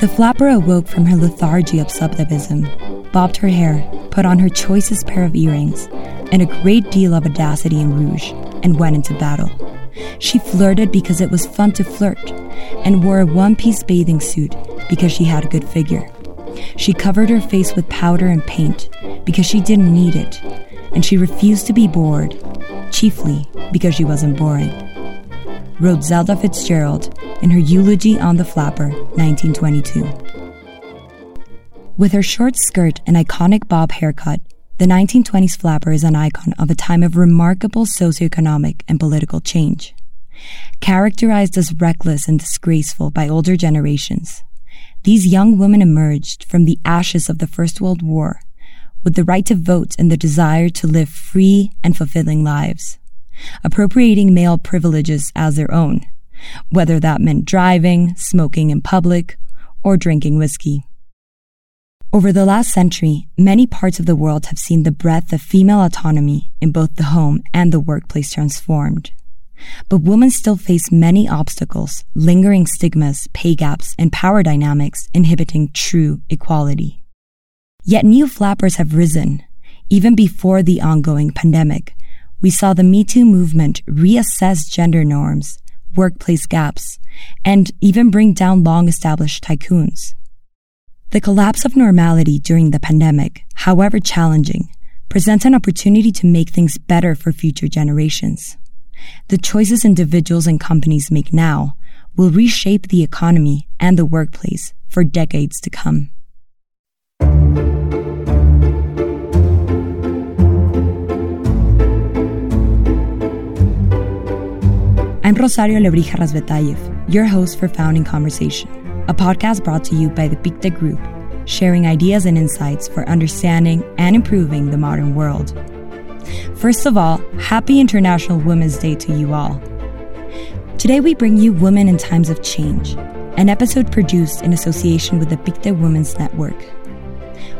The flapper awoke from her lethargy of sub-deb-ism, bobbed her hair, put on her choicest pair of earrings, and a great deal of audacity and rouge, and went into battle. She flirted because it was fun to flirt, and wore a one piece bathing suit because she had a good figure. She covered her face with powder and paint because she didn't need it, and she refused to be bored, chiefly because she wasn't boring. Wrote Zelda Fitzgerald in her eulogy on the flapper, 1922. With her short skirt and iconic bob haircut, the 1920s flapper is an icon of a time of remarkable socioeconomic and political change. Characterized as reckless and disgraceful by older generations, these young women emerged from the ashes of the First World War with the right to vote and the desire to live free and fulfilling lives, appropriating male privileges as their own, whether that meant driving, smoking in public, or drinking whiskey. Over the last century, many parts of the world have seen the breadth of female autonomy in both the home and the workplace transformed. But women still face many obstacles, lingering stigmas, pay gaps, and power dynamics inhibiting true equality. Yet new flappers have risen. Even before the ongoing pandemic, we saw the Me Too movement reassess gender norms, workplace gaps, and even bring down long established tycoons. The collapse of normality during the pandemic, however challenging, presents an opportunity to make things better for future generations. The choices individuals and companies make now will reshape the economy and the workplace for decades to come. I'm Rosario Lebrija Razbetayev, your host for Founding Conversation, a podcast brought to you by the Pictet Group, sharing ideas and insights for understanding and improving the modern world. First of all, happy International Women's Day to you all. Today we bring you Women in Times of Change, an episode produced in association with the Pictet Women's Network.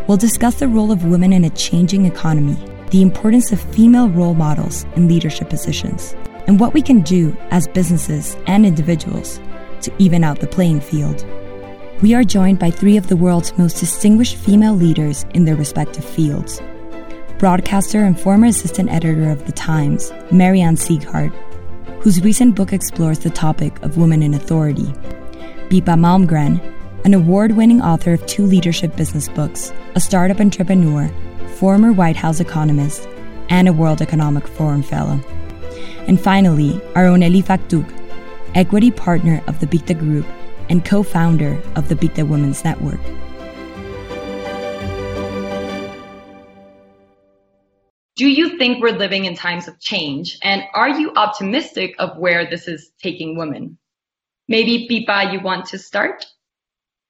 We'll discuss the role of women in a changing economy, the importance of female role models in leadership positions, and what we can do as businesses and individuals to even out the playing field. We are joined by three of the world's most distinguished female leaders in their respective fields broadcaster and former assistant editor of The Times, Mary Ann Sieghart, whose recent book explores the topic of women in authority. Pippa Malmgren, an award winning author of two leadership business books, a startup entrepreneur, former White House economist, and a World Economic Forum Fellow. And finally, our own Elif equity partner of the Pictet Group and co founder of the Pictet Women's Network. Do you think we're living in times of change? And are you optimistic of where this is taking women? Maybe Pippa, you want to start?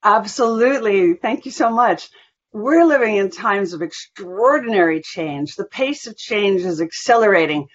Absolutely. Thank you so much. We're living in times of extraordinary change. The pace of change is accelerating.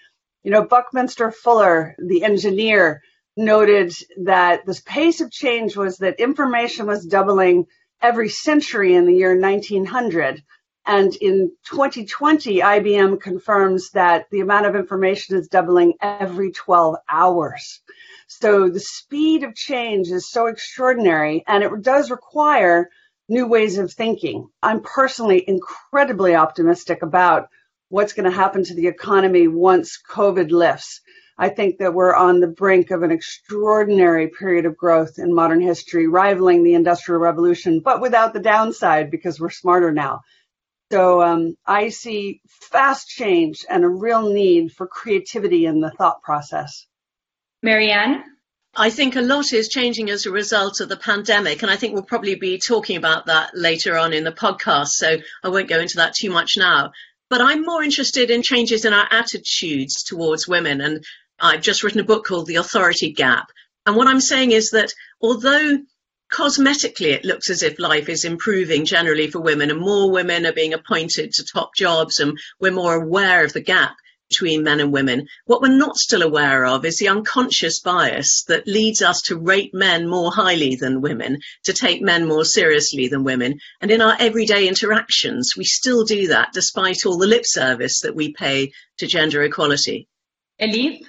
You know, Buckminster Fuller, the engineer, noted that this pace of change was that information was doubling every century in the year 1900 and in 2020, IBM confirms that the amount of information is doubling every 12 hours. So the speed of change is so extraordinary and it does require new ways of thinking. I'm personally incredibly optimistic about what's going to happen to the economy once COVID lifts. I think that we're on the brink of an extraordinary period of growth in modern history, rivaling the Industrial Revolution, but without the downside because we're smarter now. So um, I see fast change and a real need for creativity in the thought process. Mary Ann? I think a lot is changing as a result of the pandemic, and I think we'll probably be talking about that later on in the podcast, so I won't go into that too much now. But I'm more interested in changes in our attitudes towards women, and I've just written a book called The Authority Gap. And what I'm saying is that although cosmetically it looks as if life is improving generally for women and more women are being appointed to top jobs and we're more aware of the gap between men and women. What we're not still aware of is the unconscious bias that leads us to rate men more highly than women, to take men more seriously than women. And in our everyday interactions, we still do that despite all the lip service that we pay to gender equality. Elif?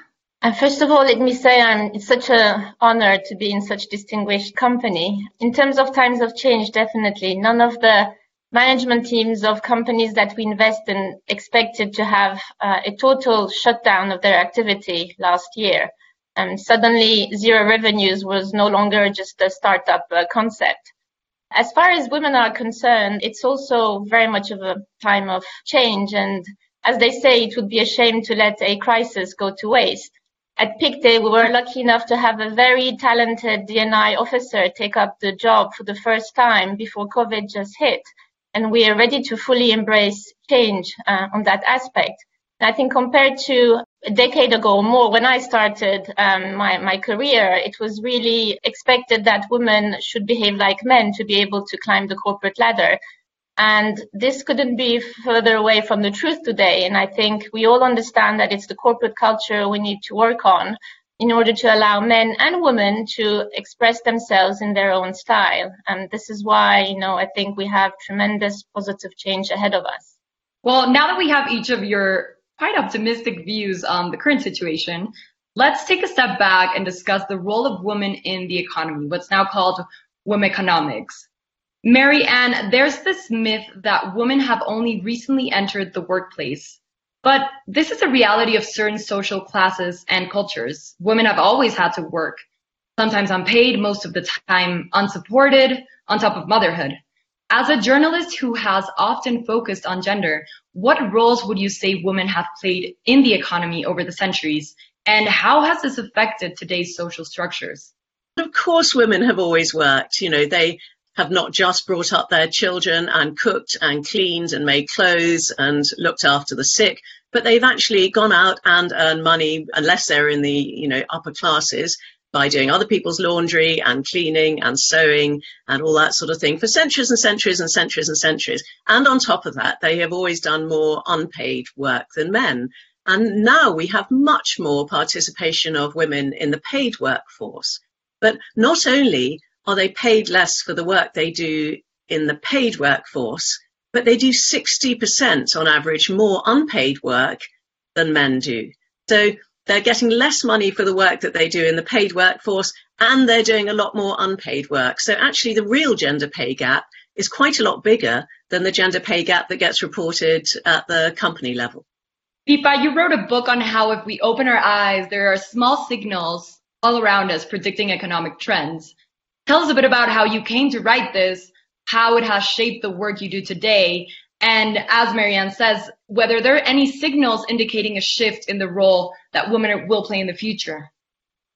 Uh, first of all, let me say I'm, it's such an honor to be in such distinguished company. In terms of times of change, definitely. None of the management teams of companies that we invest in expected to have uh, a total shutdown of their activity last year. And suddenly zero revenues was no longer just a startup uh, concept. As far as women are concerned, it's also very much of a time of change. And as they say, it would be a shame to let a crisis go to waste at Pictet, we were lucky enough to have a very talented D&I officer take up the job for the first time before COVID just hit. And we are ready to fully embrace change uh, on that aspect. I think compared to a decade ago or more, when I started um, my, my career, it was really expected that women should behave like men to be able to climb the corporate ladder. And this couldn't be further away from the truth today. And I think we all understand that it's the corporate culture we need to work on in order to allow men and women to express themselves in their own style. And this is why, you know, I think we have tremendous positive change ahead of us. Well, now that we have each of your quite optimistic views on the current situation, let's take a step back and discuss the role of women in the economy, what's now called womeconomics. Mary Ann, there's this myth that women have only recently entered the workplace. But this is a reality of certain social classes and cultures. Women have always had to work, sometimes unpaid, most of the time unsupported, on top of motherhood. As a journalist who has often focused on gender, what roles would you say women have played in the economy over the centuries? And how has this affected today's social structures? Of course, women have always worked. You know, they have not just brought up their children and cooked and cleaned and made clothes and looked after the sick, but they've actually gone out and earned money, unless they're in the you know upper classes, by doing other people's laundry and cleaning and sewing and all that sort of thing for centuries and centuries and centuries and centuries. And on top of that, they have always done more unpaid work than men. And now we have much more participation of women in the paid workforce. But not only are they paid less for the work they do in the paid workforce, but they do 60% on average more unpaid work than men do. So they're getting less money for the work that they do in the paid workforce and they're doing a lot more unpaid work. So actually the real gender pay gap is quite a lot bigger than the gender pay gap that gets reported at the company level. Pippa, you wrote a book on how if we open our eyes, there are small signals all around us predicting economic trends. Tell us a bit about how you came to write this, how it has shaped the work you do today, and as Mary Ann says, whether there are any signals indicating a shift in the role that women will play in the future.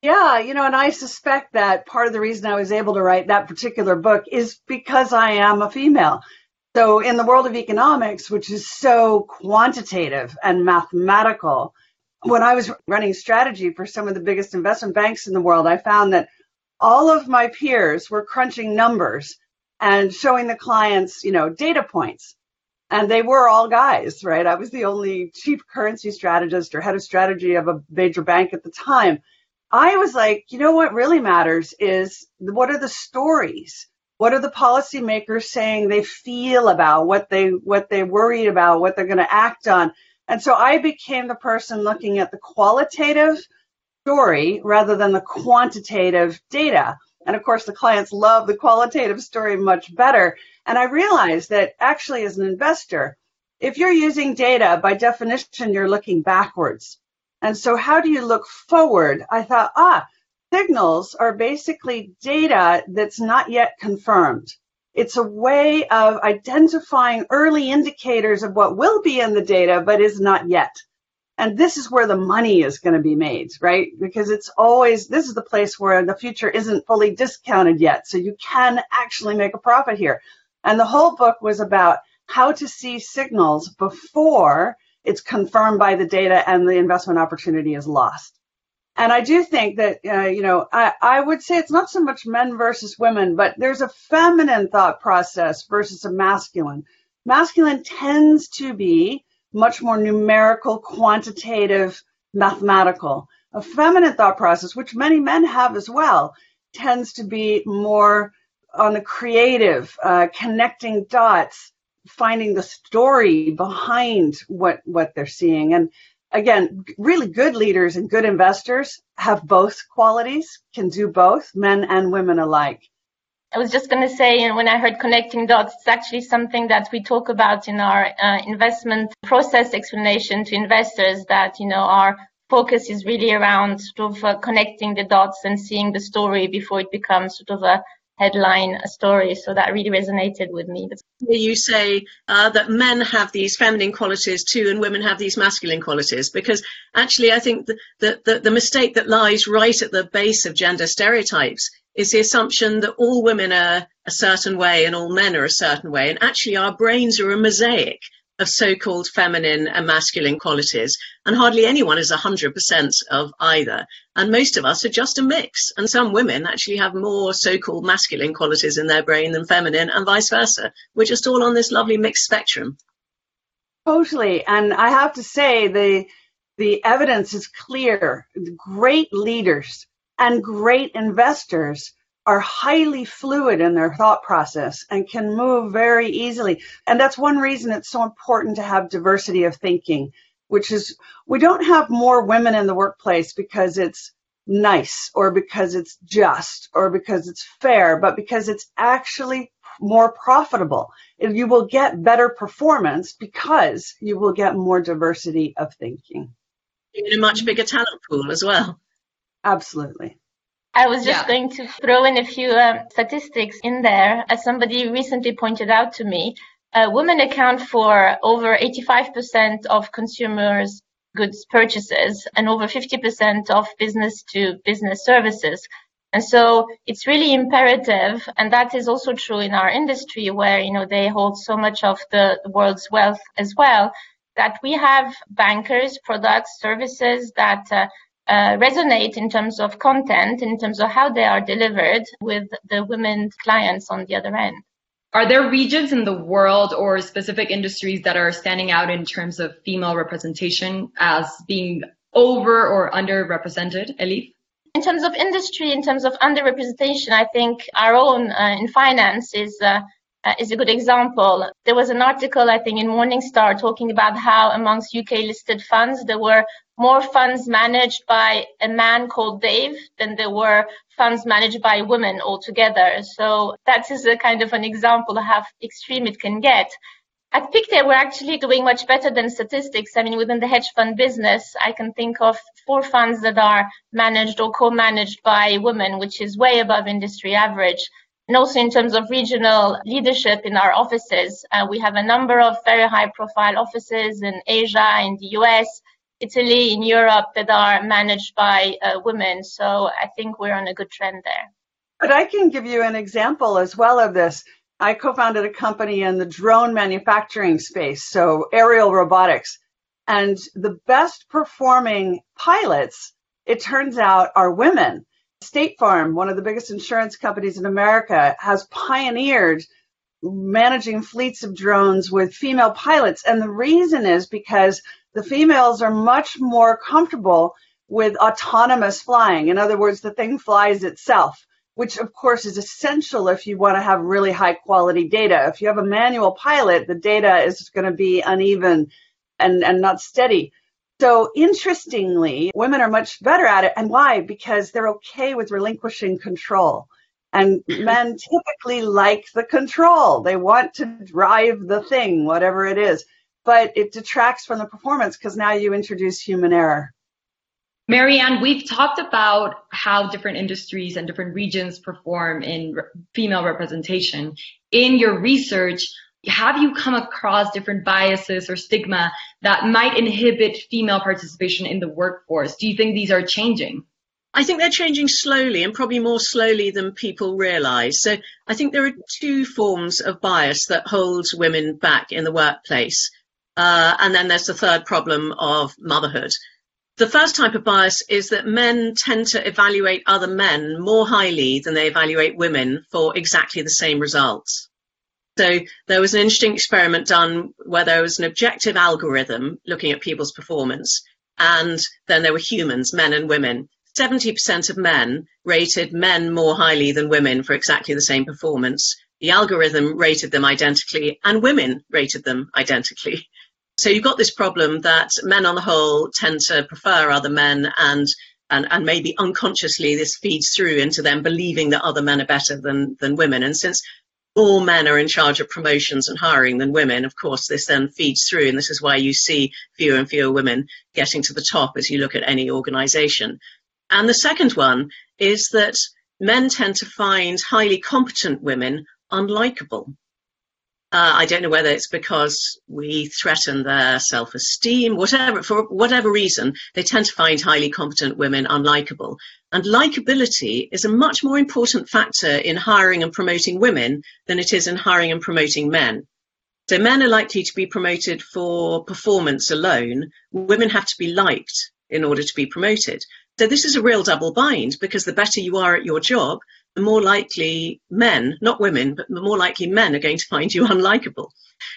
Yeah, you know, and I suspect that part of the reason I was able to write that particular book is because I am a female. So, in the world of economics, which is so quantitative and mathematical, when I was running strategy for some of the biggest investment banks in the world, I found that all of my peers were crunching numbers and showing the clients, you know, data points. And they were all guys, right? I was the only chief currency strategist or head of strategy of a major bank at the time. I was like, you know what really matters is what are the stories? What are the policymakers saying they feel about what they what they worried about, what they're going to act on? And so I became the person looking at the qualitative story rather than the quantitative data. And of course, the clients love the qualitative story much better. And I realized that actually, as an investor, if you're using data, by definition, you're looking backwards. And so, how do you look forward? I thought, ah, signals are basically data that's not yet confirmed. It's a way of identifying early indicators of what will be in the data, but is not yet. And this is where the money is going to be made, right? Because it's always, this is the place where the future isn't fully discounted yet. So you can actually make a profit here. And the whole book was about how to see signals before it's confirmed by the data and the investment opportunity is lost. And I do think that, uh, you know, I, I would say it's not so much men versus women, but there's a feminine thought process versus a masculine. Masculine tends to be much more numerical, quantitative, mathematical. A feminine thought process, which many men have as well, tends to be more on the creative, uh, connecting dots, finding the story behind what what they're seeing. And again, really good leaders and good investors have both qualities, can do both, men and women alike. I was just going to say, and when I heard connecting dots, it's actually something that we talk about in our uh, investment process explanation to investors that, you know, our focus is really around sort of uh, connecting the dots and seeing the story before it becomes sort of a headline story. So that really resonated with me. You say uh, that men have these feminine qualities too, and women have these masculine qualities, because actually, I think the, the, the, the mistake that lies right at the base of gender stereotypes is the assumption that all women are a certain way and all men are a certain way. And actually, our brains are a mosaic of so-called feminine and masculine qualities, and hardly anyone is 100% of either. And most of us are just a mix. And some women actually have more so-called masculine qualities in their brain than feminine, and vice versa. We're just all on this lovely mixed spectrum. Totally. And I have to say, the the evidence is clear. Great leaders and great investors are highly fluid in their thought process and can move very easily. And that's one reason it's so important to have diversity of thinking, which is we don't have more women in the workplace because it's nice or because it's just or because it's fair, but because it's actually more profitable. You will get better performance because you will get more diversity of thinking. In a much bigger talent pool as well. Absolutely. I was just yeah. going to throw in a few um, statistics in there. As somebody recently pointed out to me, uh, women account for over 85% of consumers' goods purchases and over 50% of business to business services. And so it's really imperative, and that is also true in our industry where, you know, they hold so much of the, the world's wealth as well, that we have bankers, products, services that uh, uh, resonate in terms of content, in terms of how they are delivered with the women clients on the other end. Are there regions in the world or specific industries that are standing out in terms of female representation as being over or underrepresented, Elif? In terms of industry, in terms of underrepresentation, I think our own uh, in finance is uh, uh, is a good example. There was an article, I think, in Morningstar talking about how amongst UK listed funds, there were more funds managed by a man called Dave than there were funds managed by women altogether. So that is a kind of an example of how extreme it can get. At Pictet, we're actually doing much better than statistics. I mean, within the hedge fund business, I can think of four funds that are managed or co-managed by women, which is way above industry average. And also in terms of regional leadership in our offices, uh, we have a number of very high profile offices in Asia, in the US, Italy, in Europe that are managed by uh, women. So I think we're on a good trend there. But I can give you an example as well of this. I co-founded a company in the drone manufacturing space, so aerial robotics. And the best performing pilots, it turns out, are women. State Farm, one of the biggest insurance companies in America, has pioneered managing fleets of drones with female pilots. And the reason is because the females are much more comfortable with autonomous flying. In other words, the thing flies itself, which of course is essential if you want to have really high quality data. If you have a manual pilot, the data is going to be uneven and, and not steady. So interestingly, women are much better at it. And why? Because they're okay with relinquishing control. And men typically like the control. They want to drive the thing, whatever it is. But it detracts from the performance because now you introduce human error. Mary Ann, we've talked about how different industries and different regions perform in female representation. In your research, have you come across different biases or stigma that might inhibit female participation in the workforce? Do you think these are changing? I think they're changing slowly and probably more slowly than people realize. So I think there are two forms of bias that holds women back in the workplace. Uh, and then there's the third problem of motherhood. The first type of bias is that men tend to evaluate other men more highly than they evaluate women for exactly the same results. So there was an interesting experiment done where there was an objective algorithm looking at people's performance, and then there were humans, men and women. 70% of men rated men more highly than women for exactly the same performance. The algorithm rated them identically, and women rated them identically. So you've got this problem that men on the whole tend to prefer other men and and, and maybe unconsciously this feeds through into them believing that other men are better than, than women. And since all men are in charge of promotions and hiring than women, of course, this then feeds through. And this is why you see fewer and fewer women getting to the top as you look at any organization. And the second one is that men tend to find highly competent women unlikable. Uh, I don't know whether it's because we threaten their self-esteem, whatever, for whatever reason, they tend to find highly competent women unlikable. And likability is a much more important factor in hiring and promoting women than it is in hiring and promoting men. So men are likely to be promoted for performance alone. Women have to be liked in order to be promoted. So this is a real double bind because the better you are at your job, more likely men, not women, but more likely men are going to find you unlikable.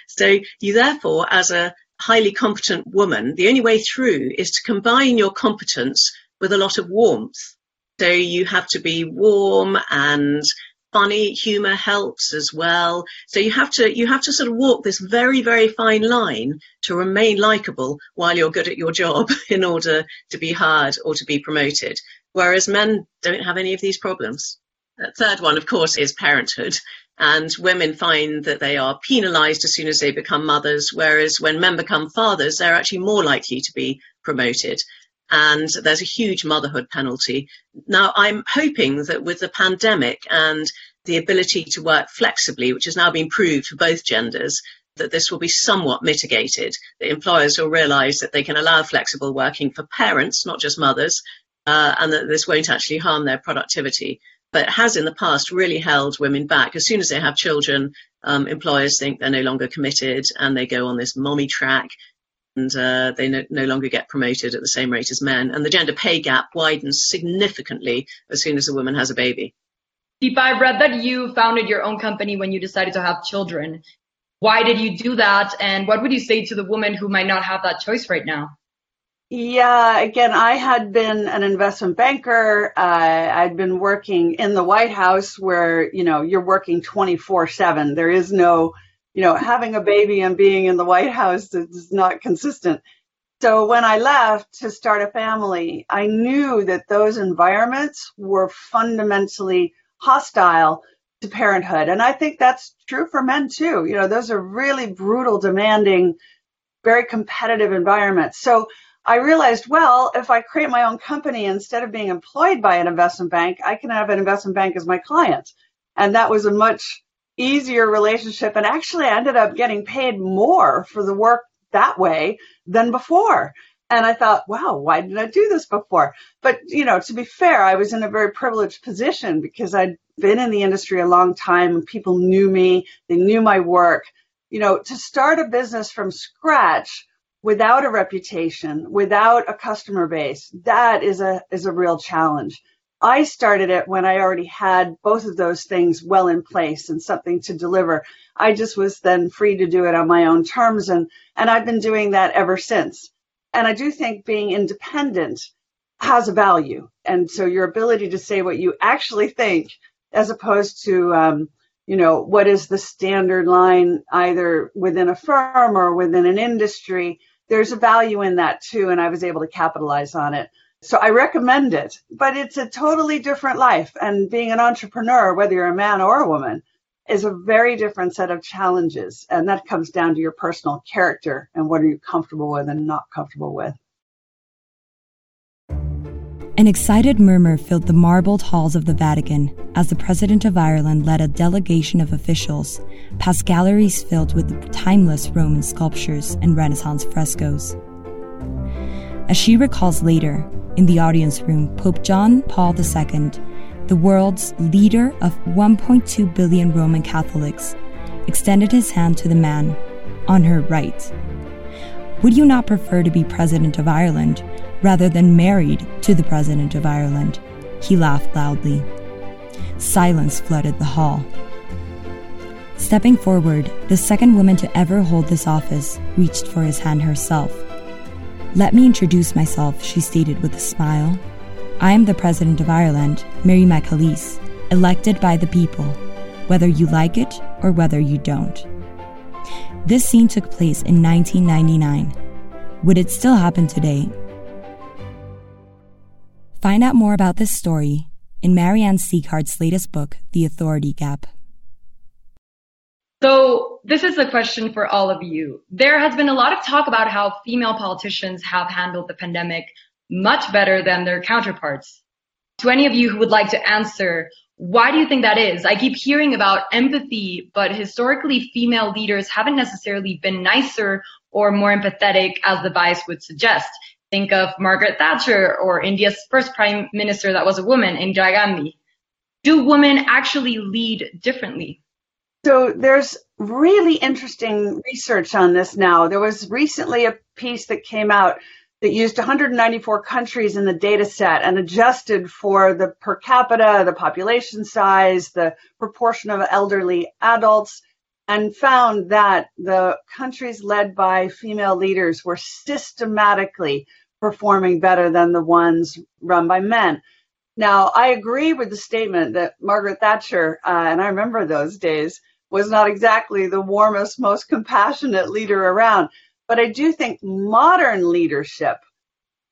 So you therefore, as a highly competent woman, the only way through is to combine your competence with a lot of warmth. So you have to be warm and funny, humor helps as well. So you have to you have to sort of walk this very very fine line to remain likable while you're good at your job in order to be hired or to be promoted. Whereas men don't have any of these problems. The third one, of course, is parenthood. And women find that they are penalized as soon as they become mothers, whereas when men become fathers, they're actually more likely to be promoted. And there's a huge motherhood penalty. Now, I'm hoping that with the pandemic and the ability to work flexibly, which has now been proved for both genders, that this will be somewhat mitigated. That employers will realize that they can allow flexible working for parents, not just mothers, uh, and that this won't actually harm their productivity but has in the past really held women back. As soon as they have children, um, employers think they're no longer committed and they go on this mommy track and uh, they no, no, longer get promoted at the same rate as men. And the gender pay gap widens significantly as soon as a woman has a baby. Pippa, I read that you founded your own company when you decided to have children. Why did you do that? And what would you say to the woman who might not have that choice right now? Yeah, again, I had been an investment banker. Uh, I'd been working in the White House where, you know, you're working 24 7. There is no, you know, having a baby and being in the White House is not consistent. So when I left to start a family, I knew that those environments were fundamentally hostile to parenthood. And I think that's true for men too. You know, those are really brutal, demanding, very competitive environments. So I realized, well, if I create my own company instead of being employed by an investment bank, I can have an investment bank as my client. And that was a much easier relationship. And actually, I ended up getting paid more for the work that way than before. And I thought, wow, why did I do this before? But, you know, to be fair, I was in a very privileged position because I'd been in the industry a long time. and People knew me, they knew my work. You know, to start a business from scratch without a reputation, without a customer base, that is a is a real challenge. I started it when I already had both of those things well in place and something to deliver. I just was then free to do it on my own terms and and I've been doing that ever since. And I do think being independent has a value. And so your ability to say what you actually think as opposed to um, you know, what is the standard line either within a firm or within an industry there's a value in that too, and I was able to capitalize on it. So I recommend it, but it's a totally different life. And being an entrepreneur, whether you're a man or a woman, is a very different set of challenges. And that comes down to your personal character and what are you comfortable with and not comfortable with. An excited murmur filled the marbled halls of the Vatican as the President of Ireland led a delegation of officials past galleries filled with timeless Roman sculptures and Renaissance frescoes. As she recalls later, in the audience room, Pope John Paul II, the world's leader of 1.2 billion Roman Catholics, extended his hand to the man on her right. Would you not prefer to be President of Ireland rather than married to the President of Ireland. He laughed loudly. Silence flooded the hall. Stepping forward, the second woman to ever hold this office reached for his hand herself. Let me introduce myself, she stated with a smile. I am the President of Ireland, Mary McAleese, elected by the people, whether you like it or whether you don't. This scene took place in 1999. Would it still happen today? Find out more about this story in Mary Ann Sieghart's latest book, The Authority Gap. So this is a question for all of you. There has been a lot of talk about how female politicians have handled the pandemic much better than their counterparts. To any of you who would like to answer, why do you think that is? I keep hearing about empathy, but historically female leaders haven't necessarily been nicer or more empathetic as the bias would suggest. Think of Margaret Thatcher or India's first prime minister that was a woman, Indira Gandhi. Do women actually lead differently? So there's really interesting research on this now. There was recently a piece that came out that used 194 countries in the data set and adjusted for the per capita, the population size, the proportion of elderly adults, and found that the countries led by female leaders were systematically performing better than the ones run by men. Now, I agree with the statement that Margaret Thatcher, uh, and I remember those days, was not exactly the warmest, most compassionate leader around. But I do think modern leadership,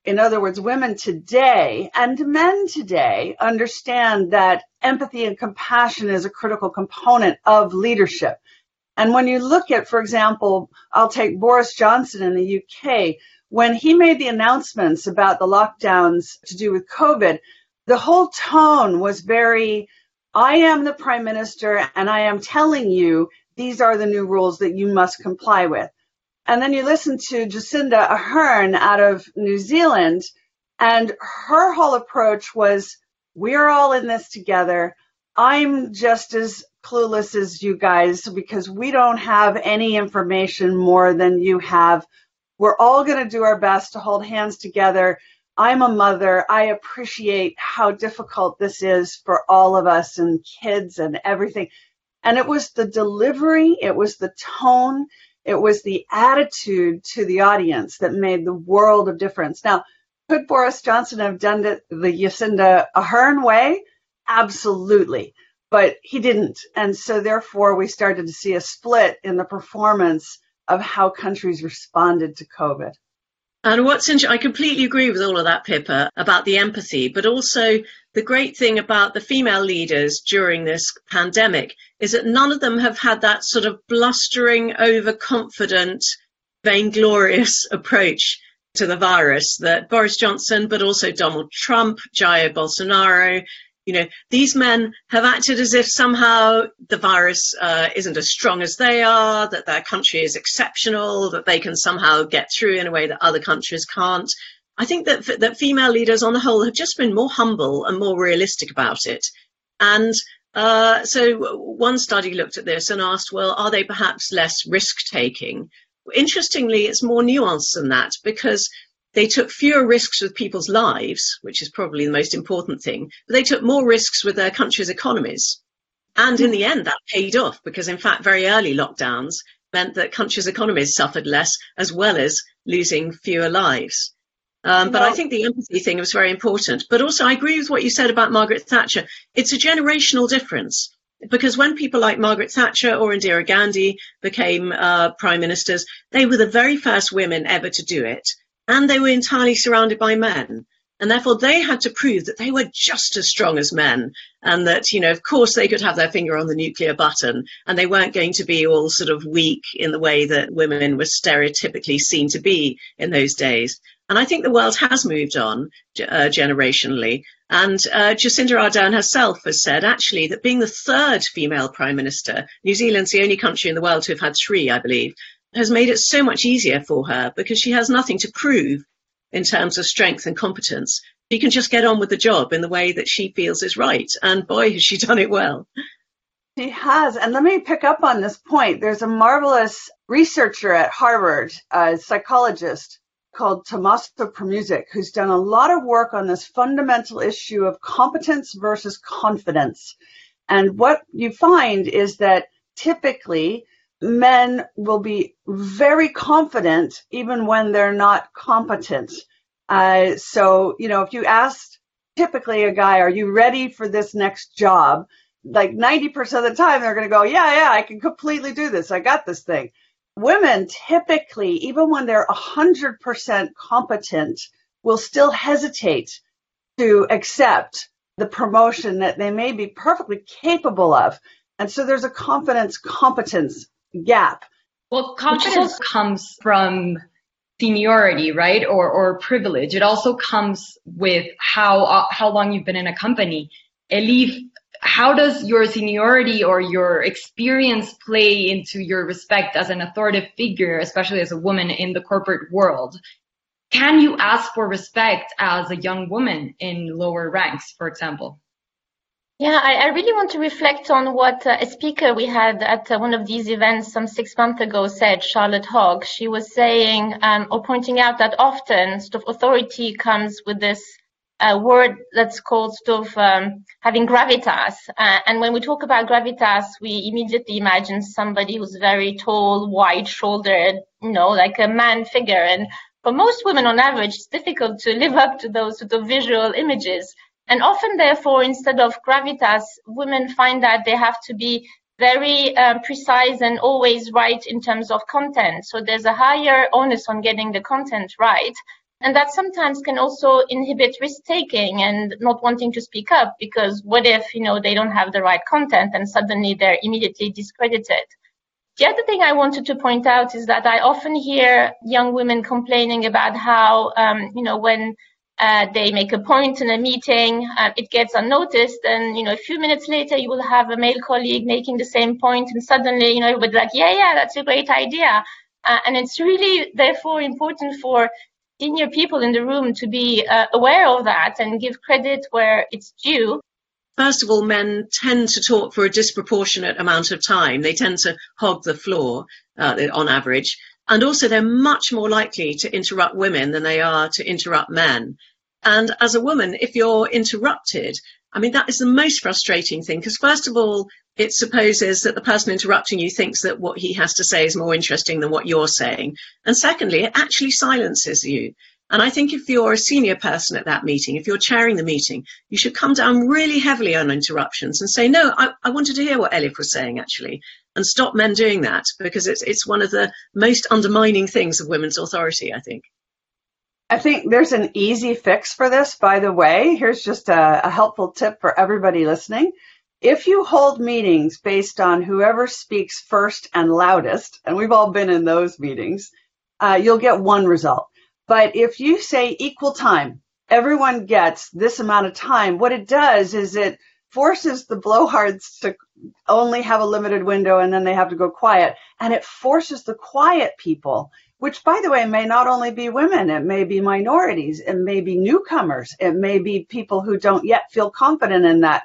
in other words, women today and men today, understand that empathy and compassion is a critical component of leadership. And when you look at, for example, I'll take Boris Johnson in the UK, when he made the announcements about the lockdowns to do with COVID, the whole tone was very I am the prime minister and I am telling you these are the new rules that you must comply with. And then you listen to Jacinda Ardern out of New Zealand, and her whole approach was we're all in this together. I'm just as clueless as you guys because we don't have any information more than you have. We're all going to do our best to hold hands together I'm a mother. I appreciate how difficult this is for all of us and kids and everything. And it was the delivery, it was the tone, it was the attitude to the audience that made the world of difference. Now, could Boris Johnson have done it the Jacinda Ardern way? Absolutely. But he didn't. And so therefore we started to see a split in the performance of how countries responded to COVID. And what's interesting, I completely agree with all of that, Pippa, about the empathy, but also the great thing about the female leaders during this pandemic is that none of them have had that sort of blustering, overconfident, vainglorious approach to the virus that Boris Johnson, but also Donald Trump, Jair Bolsonaro, you know, these men have acted as if somehow the virus uh, isn't as strong as they are, that their country is exceptional, that they can somehow get through in a way that other countries can't. I think that that female leaders, on the whole, have just been more humble and more realistic about it. And uh, so, one study looked at this and asked, well, are they perhaps less risk taking? Interestingly, it's more nuanced than that because they took fewer risks with people's lives, which is probably the most important thing, but they took more risks with their country's economies. And in the end, that paid off because, in fact, very early lockdowns meant that countries' economies suffered less as well as losing fewer lives. Um, but I think the empathy thing was very important. But also, I agree with what you said about Margaret Thatcher. It's a generational difference because when people like Margaret Thatcher or Indira Gandhi became uh, prime ministers, they were the very first women ever to do it and they were entirely surrounded by men. And therefore, they had to prove that they were just as strong as men, and that, you know, of course, they could have their finger on the nuclear button, and they weren't going to be all sort of weak in the way that women were stereotypically seen to be in those days. And I think the world has moved on uh, generationally. And uh, Jacinda Ardern herself has said, actually, that being the third female prime minister, New Zealand's the only country in the world to have had three, I believe, has made it so much easier for her because she has nothing to prove in terms of strength and competence. She can just get on with the job in the way that she feels is right. And boy, has she done it well. She has. And let me pick up on this point. There's a marvelous researcher at Harvard, a psychologist called Tommaso Premuzic, who's done a lot of work on this fundamental issue of competence versus confidence. And what you find is that typically men will be very confident even when they're not competent. Uh, so, you know, if you ask typically a guy, are you ready for this next job? Like 90% of the time, they're going to go, yeah, yeah, I can completely do this. I got this thing. women typically, even when they're 100% competent, will still hesitate to accept the promotion that they may be perfectly capable of. And so there's a confidence competence gap. Well, confidence comes from seniority, right? Or, or privilege. It also comes with how, uh, how long you've been in a company. Elif, how does your seniority or your experience play into your respect as an authoritative figure, especially as a woman in the corporate world? Can you ask for respect as a young woman in lower ranks, for example? Yeah, I, I really want to reflect on what uh, a speaker we had at uh, one of these events some six months ago said, Charlotte Hogg. She was saying um, or pointing out that often sort of authority comes with this a word that's called sort of um, having gravitas. Uh, and when we talk about gravitas, we immediately imagine somebody who's very tall, wide-shouldered, you know, like a man figure. And for most women, on average, it's difficult to live up to those sort of visual images. And often, therefore, instead of gravitas, women find that they have to be very um, precise and always right in terms of content. So there's a higher onus on getting the content right. And that sometimes can also inhibit risk taking and not wanting to speak up because what if, you know, they don't have the right content and suddenly they're immediately discredited. The other thing I wanted to point out is that I often hear young women complaining about how, um, you know, when uh, they make a point in a meeting, uh, it gets unnoticed, and you know, a few minutes later, you will have a male colleague making the same point, and suddenly, you know, everybody's like, "Yeah, yeah, that's a great idea," uh, and it's really, therefore, important for senior people in the room to be uh, aware of that and give credit where it's due. First of all, men tend to talk for a disproportionate amount of time. They tend to hog the floor uh, on average. And also, they're much more likely to interrupt women than they are to interrupt men. And as a woman, if you're interrupted, I mean, that is the most frustrating thing because, first of all, it supposes that the person interrupting you thinks that what he has to say is more interesting than what you're saying. And secondly, it actually silences you. And I think if you're a senior person at that meeting, if you're chairing the meeting, you should come down really heavily on interruptions and say, no, I, I wanted to hear what Elif was saying actually, and stop men doing that because it's, it's one of the most undermining things of women's authority, I think. I think there's an easy fix for this, by the way. Here's just a, a helpful tip for everybody listening if you hold meetings based on whoever speaks first and loudest, and we've all been in those meetings, uh, you'll get one result. But if you say equal time, everyone gets this amount of time, what it does is it forces the blowhards to only have a limited window and then they have to go quiet. And it forces the quiet people, which by the way may not only be women, it may be minorities, it may be newcomers, it may be people who don't yet feel confident in that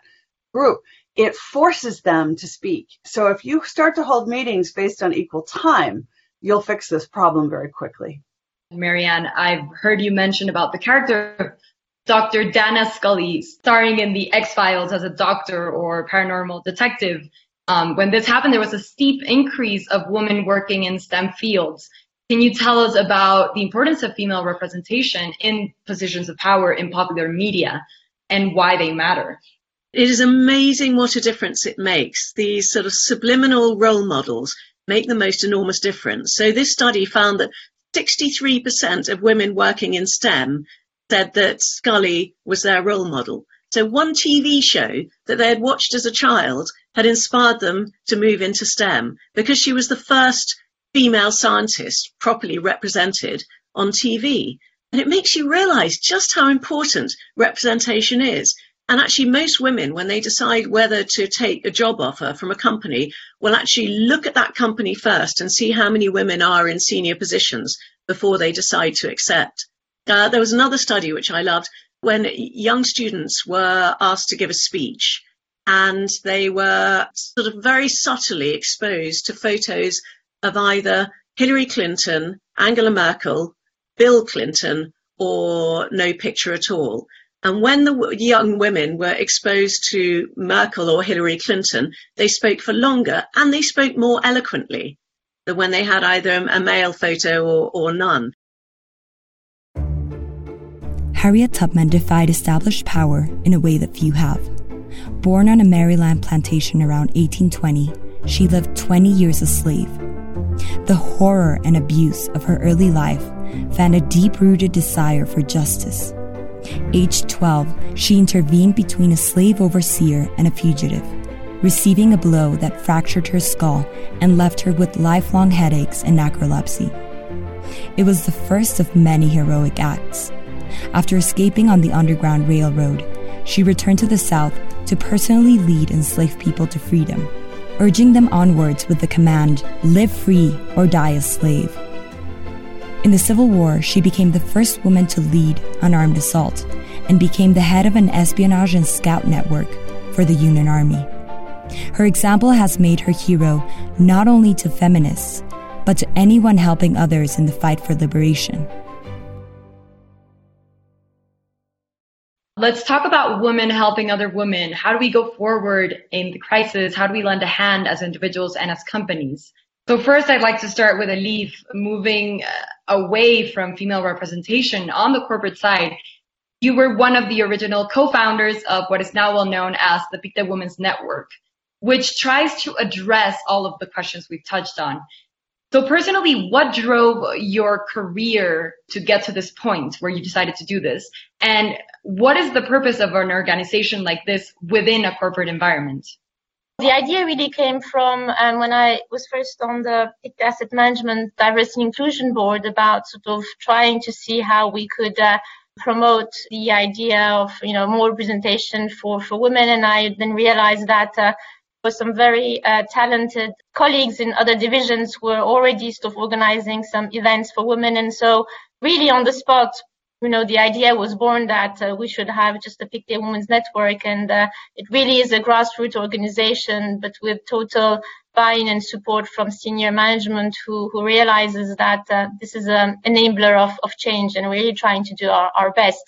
group it forces them to speak. So if you start to hold meetings based on equal time, you'll fix this problem very quickly. Mary Ann, I've heard you mention about the character Dr. Dana Scully starring in the X-Files as a doctor or paranormal detective. Um, when this happened, there was a steep increase of women working in STEM fields. Can you tell us about the importance of female representation in positions of power in popular media and why they matter? It is amazing what a difference it makes. These sort of subliminal role models make the most enormous difference. So this study found that 63% of women working in STEM said that Scully was their role model. So one TV show that they had watched as a child had inspired them to move into STEM because she was the first female scientist properly represented on TV. And it makes you realize just how important representation is. And actually, most women, when they decide whether to take a job offer from a company, will actually look at that company first and see how many women are in senior positions before they decide to accept. Uh, there was another study which I loved when young students were asked to give a speech and they were sort of very subtly exposed to photos of either Hillary Clinton, Angela Merkel, Bill Clinton, or no picture at all. And when the young women were exposed to Merkel or Hillary Clinton, they spoke for longer and they spoke more eloquently than when they had either a male photo or, or none. Harriet Tubman defied established power in a way that few have. Born on a Maryland plantation around 1820, she lived 20 years a slave. The horror and abuse of her early life found a deep rooted desire for justice. Aged 12, she intervened between a slave overseer and a fugitive, receiving a blow that fractured her skull and left her with lifelong headaches and narcolepsy. It was the first of many heroic acts. After escaping on the Underground Railroad, she returned to the South to personally lead enslaved people to freedom, urging them onwards with the command, live free or die a slave. In the Civil War, she became the first woman to lead unarmed assault and became the head of an espionage and scout network for the Union Army. Her example has made her hero not only to feminists, but to anyone helping others in the fight for liberation. Let's talk about women helping other women. How do we go forward in the crisis? How do we lend a hand as individuals and as companies? So first, I'd like to start with Elif moving uh, away from female representation on the corporate side. You were one of the original co-founders of what is now well known as the Pictet Women's Network, which tries to address all of the questions we've touched on. So personally, what drove your career to get to this point where you decided to do this? And what is the purpose of an organization like this within a corporate environment? The idea really came from um, when I was first on the Asset Management Diversity Inclusion Board about sort of trying to see how we could uh, promote the idea of you know more representation for for women, and I then realized that uh, some very uh, talented colleagues in other divisions who were already sort of organizing some events for women. And so really on the spot, you know, the idea was born that uh, we should have just a Pictet Women's Network. And uh, it really is a grassroots organization, but with total buy-in and support from senior management who, who realizes that uh, this is an enabler of, of change and really trying to do our, our best.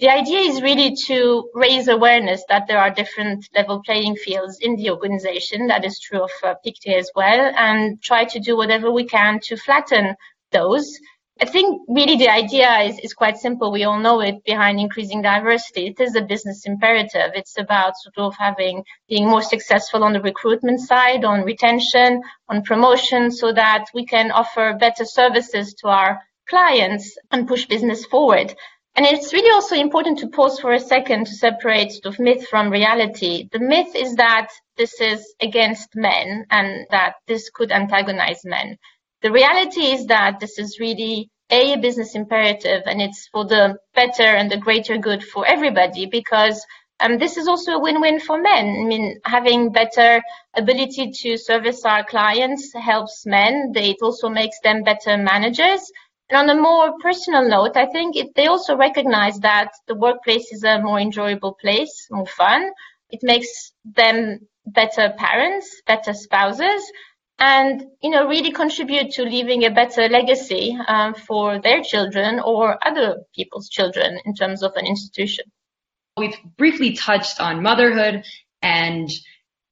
The idea is really to raise awareness that there are different level playing fields in the organization. That is true of uh, Pictet as well, and try to do whatever we can to flatten those. I think really the idea is, is quite simple. We all know it behind increasing diversity. It is a business imperative. It's about sort of having, being more successful on the recruitment side, on retention, on promotion, so that we can offer better services to our clients and push business forward. And it's really also important to pause for a second to separate sort of myth from reality. The myth is that this is against men and that this could antagonize men. The reality is that this is really a, business imperative and it's for the better and the greater good for everybody because um, this is also a win-win for men. I mean, having better ability to service our clients helps men. It also makes them better managers and on a more personal note, I think it, they also recognize that the workplace is a more enjoyable place, more fun. It makes them better parents, better spouses, and you know really contribute to leaving a better legacy um, for their children or other people's children in terms of an institution. We've briefly touched on motherhood and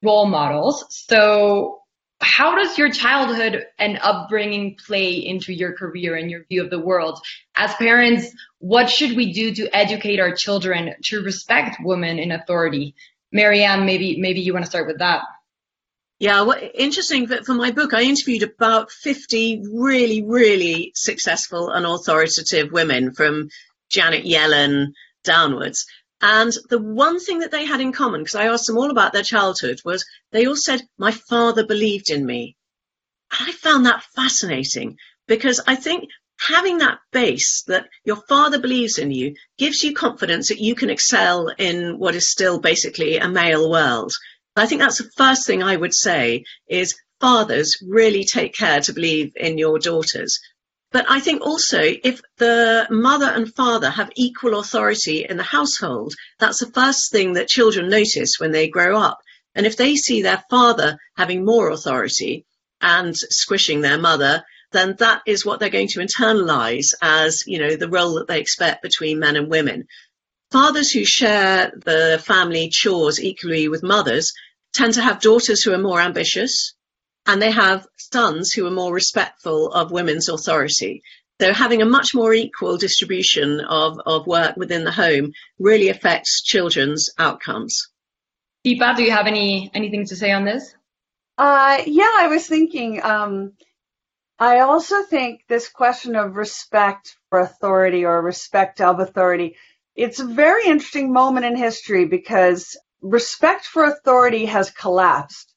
role models. So how does your childhood and upbringing play into your career and your view of the world? As parents, what should we do to educate our children to respect women in authority? Mary Ann, maybe maybe you want to start with that. Yeah, well, interesting for my book, I interviewed about 50 really, really successful and authoritative women from Janet Yellen downwards. And the one thing that they had in common, because I asked them all about their childhood, was they all said, My father believed in me. And I found that fascinating because I think having that base that your father believes in you gives you confidence that you can excel in what is still basically a male world. I think that's the first thing I would say is fathers really take care to believe in your daughters but I think also if the mother and father have equal authority in the household, that's the first thing that children notice when they grow up. And if they see their father having more authority and squishing their mother, then that is what they're going to internalize as, you know, the role that they expect between men and women. Fathers who share the family chores equally with mothers tend to have daughters who are more ambitious, and they have sons who are more respectful of women's authority. So having a much more equal distribution of, of work within the home really affects children's outcomes. Pippa, do you have any anything to say on this? Uh, yeah, I was thinking, um, I also think this question of respect for authority or respect of authority, it's a very interesting moment in history because respect for authority has collapsed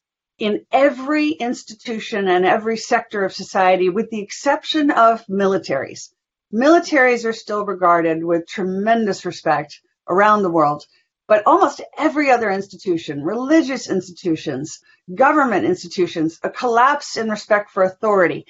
in every institution and every sector of society with the exception of militaries. Militaries are still regarded with tremendous respect around the world, but almost every other institution, religious institutions, government institutions, a collapse in respect for authority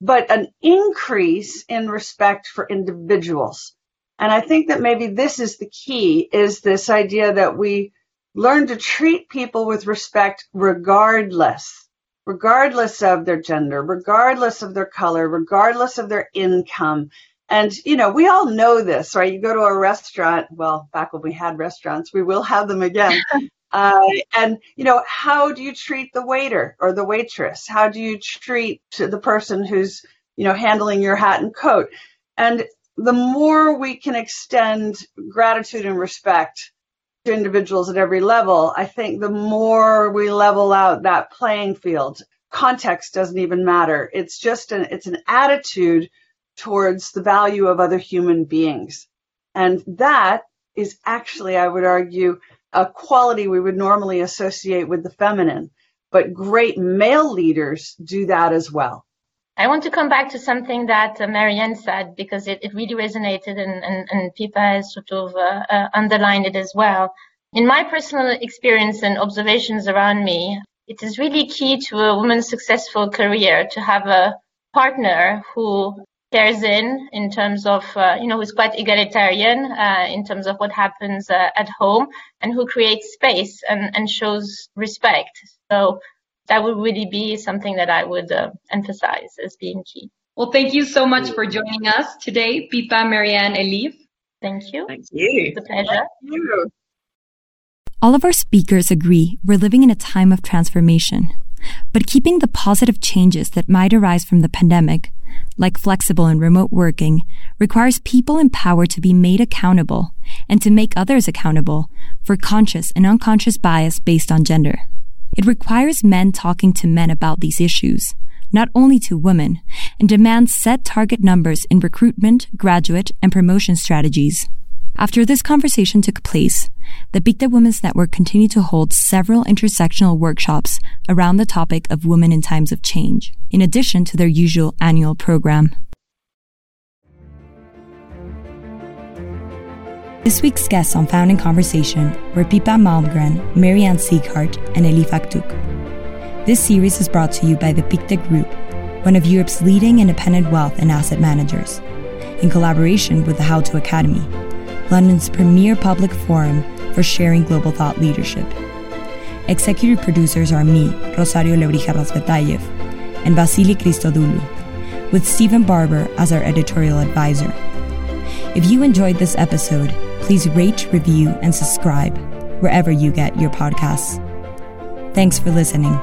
but an increase in respect for individuals. And I think that maybe this is the key is this idea that we learn to treat people with respect regardless, regardless of their gender, regardless of their color, regardless of their income. And, you know, we all know this, right? You go to a restaurant, well, back when we had restaurants, we will have them again. Uh, and you know, how do you treat the waiter or the waitress? How do you treat the person who's you know handling your hat and coat? And the more we can extend gratitude and respect to individuals at every level, I think the more we level out that playing field. Context doesn't even matter. It's just an it's an attitude towards the value of other human beings. And that is actually, I would argue, a quality we would normally associate with the feminine. But great male leaders do that as well. I want to come back to something that uh, Mary Ann said because it, it really resonated and, and, and Pippa has sort of uh, uh, underlined it as well. In my personal experience and observations around me, it is really key to a woman's successful career to have a partner who cares in in terms of uh, you know who's quite egalitarian uh, in terms of what happens uh, at home and who creates space and, and shows respect so that would really be something that i would uh, emphasize as being key. Well thank you so much for joining us today Pippa Mary Ann elif thank you. Thank you. it's a pleasure. You. all of our speakers agree we're living in a time of transformation but keeping the positive changes that might arise from the pandemic like flexible and remote working, requires people in power to be made accountable and to make others accountable for conscious and unconscious bias based on gender. It requires men talking to men about these issues, not only to women, and demands set target numbers in recruitment, graduate, and promotion strategies. After this conversation took place, the Pictet Women's Network continued to hold several intersectional workshops around the topic of women in times of change, in addition to their usual annual program. This week's guests on Found in Conversation were Pippa Malmgren, Mary Ann Sieghart, and Elif Aktug. This series is brought to you by the Pictet Group, one of Europe's leading independent wealth and asset managers, in collaboration with the How to Academy, London's premier public forum for sharing global thought leadership. Executive producers are me, Rosario Lebrija and Vasily Christodoulou, with Stephen Barber as our editorial advisor. If you enjoyed this episode, please rate, review, and subscribe wherever you get your podcasts. Thanks for listening.